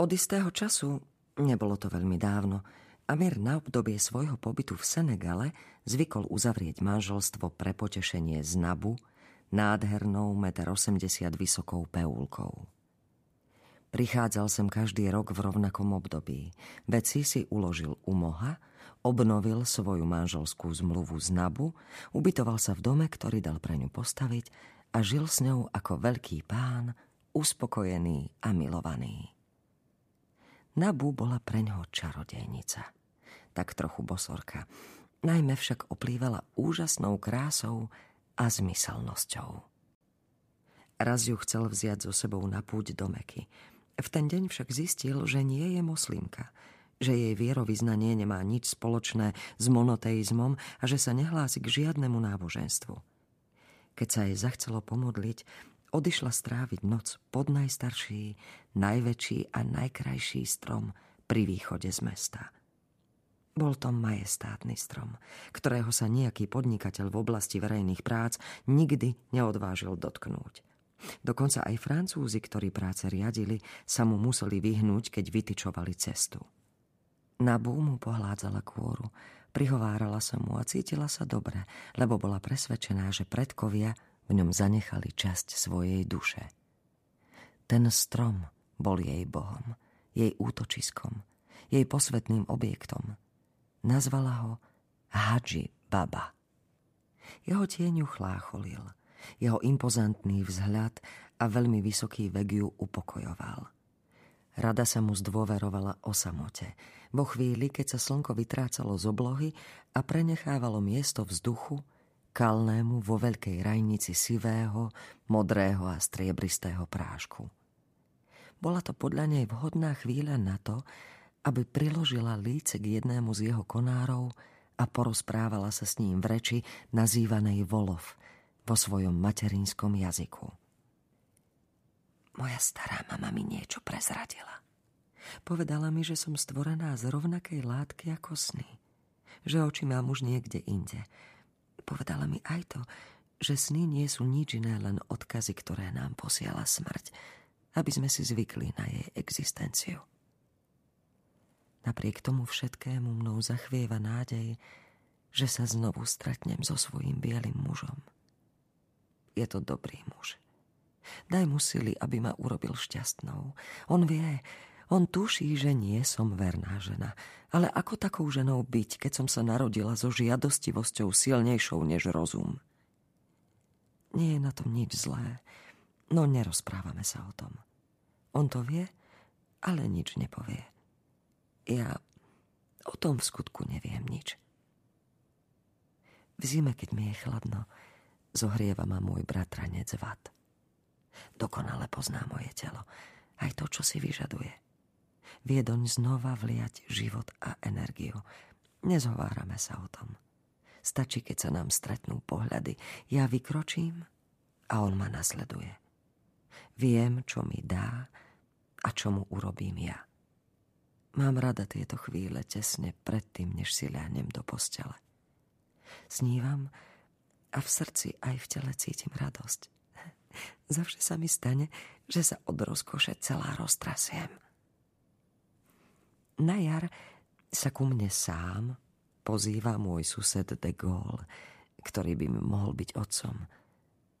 Od istého času, nebolo to veľmi dávno, Amir na obdobie svojho pobytu v Senegale zvykol uzavrieť manželstvo pre potešenie z Nabu, nádhernou 1,80 m vysokou peúlkou. Prichádzal sem každý rok v rovnakom období. Veci si uložil u moha, obnovil svoju manželskú zmluvu z Nabu, ubytoval sa v dome, ktorý dal pre ňu postaviť a žil s ňou ako veľký pán, uspokojený a milovaný. Nabu bola preňho čarodejnica – tak trochu bosorka. Najmä však oplývala úžasnou krásou a zmyselnosťou. Raz ju chcel vziať so sebou na púť do Meky. V ten deň však zistil, že nie je moslimka, že jej vierovýznanie nemá nič spoločné s monoteizmom a že sa nehlási k žiadnemu náboženstvu. Keď sa jej zachcelo pomodliť, odišla stráviť noc pod najstarší, najväčší a najkrajší strom pri východe z mesta – bol to majestátny strom, ktorého sa nejaký podnikateľ v oblasti verejných prác nikdy neodvážil dotknúť. Dokonca aj Francúzi, ktorí práce riadili, sa mu museli vyhnúť, keď vytyčovali cestu. Na mu pohládzala kôru, prihovárala sa mu a cítila sa dobre, lebo bola presvedčená, že predkovia v ňom zanechali časť svojej duše. Ten strom bol jej bohom, jej útočiskom, jej posvetným objektom – Nazvala ho Hadži Baba. Jeho tieňu chlácholil. Jeho impozantný vzhľad a veľmi vysoký vek ju upokojoval. Rada sa mu zdôverovala o samote. Vo chvíli, keď sa slnko vytrácalo z oblohy a prenechávalo miesto vzduchu, kalnému vo veľkej rajnici sivého, modrého a striebristého prášku. Bola to podľa nej vhodná chvíľa na to, aby priložila líce k jednému z jeho konárov a porozprávala sa s ním v reči nazývanej Volov vo svojom materinskom jazyku. Moja stará mama mi niečo prezradila. Povedala mi, že som stvorená z rovnakej látky ako sny. Že oči mám už niekde inde. Povedala mi aj to, že sny nie sú nič iné, len odkazy, ktoré nám posiela smrť, aby sme si zvykli na jej existenciu. Napriek tomu všetkému mnou zachvieva nádej, že sa znovu stretnem so svojím bielým mužom. Je to dobrý muž. Daj mu sily, aby ma urobil šťastnou. On vie, on tuší, že nie som verná žena, ale ako takou ženou byť, keď som sa narodila so žiadostivosťou silnejšou než rozum? Nie je na tom nič zlé, no nerozprávame sa o tom. On to vie, ale nič nepovie. Ja o tom v skutku neviem nič. V zime, keď mi je chladno, zohrieva ma môj bratranec Vat. Dokonale pozná moje telo, aj to, čo si vyžaduje. Vie doň znova vliať život a energiu. Nezhovárame sa o tom. Stačí, keď sa nám stretnú pohľady. Ja vykročím a on ma nasleduje. Viem, čo mi dá a čo mu urobím ja. Mám rada tieto chvíle tesne predtým, než si ľahnem do postele. Snívam a v srdci aj v tele cítim radosť. Zavše sa mi stane, že sa od rozkoše celá roztrasiem. Na jar sa ku mne sám pozýva môj sused de Gaulle, ktorý by mi mohol byť otcom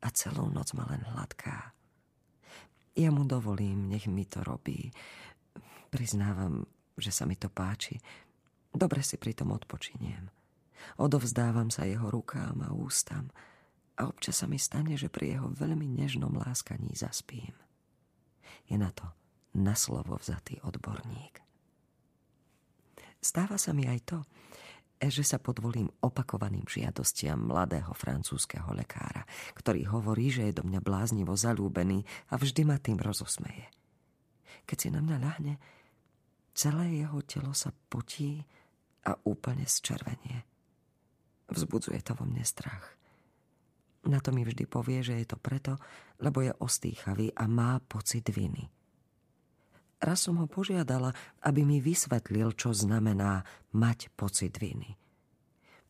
a celú noc ma len hladká. Ja mu dovolím, nech mi to robí. Priznávam, že sa mi to páči. Dobre si pri tom odpočiniem. Odovzdávam sa jeho rukám a ústam a občas sa mi stane, že pri jeho veľmi nežnom láskaní zaspím. Je na to na slovo vzatý odborník. Stáva sa mi aj to, že sa podvolím opakovaným žiadostiam mladého francúzského lekára, ktorý hovorí, že je do mňa bláznivo zalúbený a vždy ma tým rozosmeje. Keď si na mňa ľahne, Celé jeho telo sa potí a úplne zčervenie. Vzbudzuje to vo mne strach. Na to mi vždy povie, že je to preto, lebo je ostýchavý a má pocit viny. Raz som ho požiadala, aby mi vysvetlil, čo znamená mať pocit viny.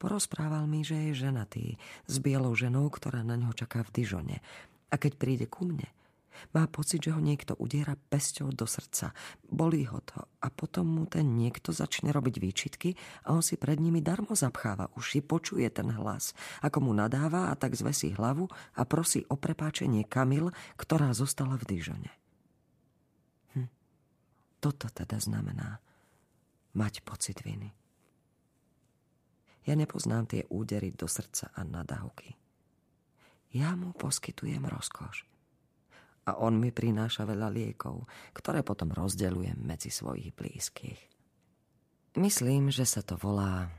Porozprával mi, že je ženatý, s bielou ženou, ktorá na ňo čaká v Dižone. A keď príde ku mne, Má pocit, že ho niekto udiera pesťou do srdca. Bolí ho to a potom mu ten niekto začne robiť výčitky a on si pred nimi darmo zapcháva uši, počuje ten hlas, ako mu nadáva a tak zvesí hlavu a prosí o prepáčenie Kamil, ktorá zostala v Dižone. Toto teda znamená mať pocit viny. Ja nepoznám tie údery do srdca a nadávky. Ja mu poskytujem rozkoš a on mi prináša veľa liekov, ktoré potom rozdeľujem medzi svojich blízkych. Myslím, že sa to volá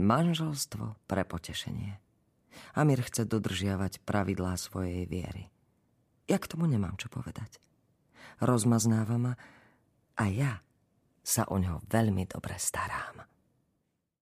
manželstvo pre potešenie. Amir chce dodržiavať pravidlá svojej viery. Ja k tomu nemám čo povedať. Rozmaznáva ma a ja sa o ňo veľmi dobre starám.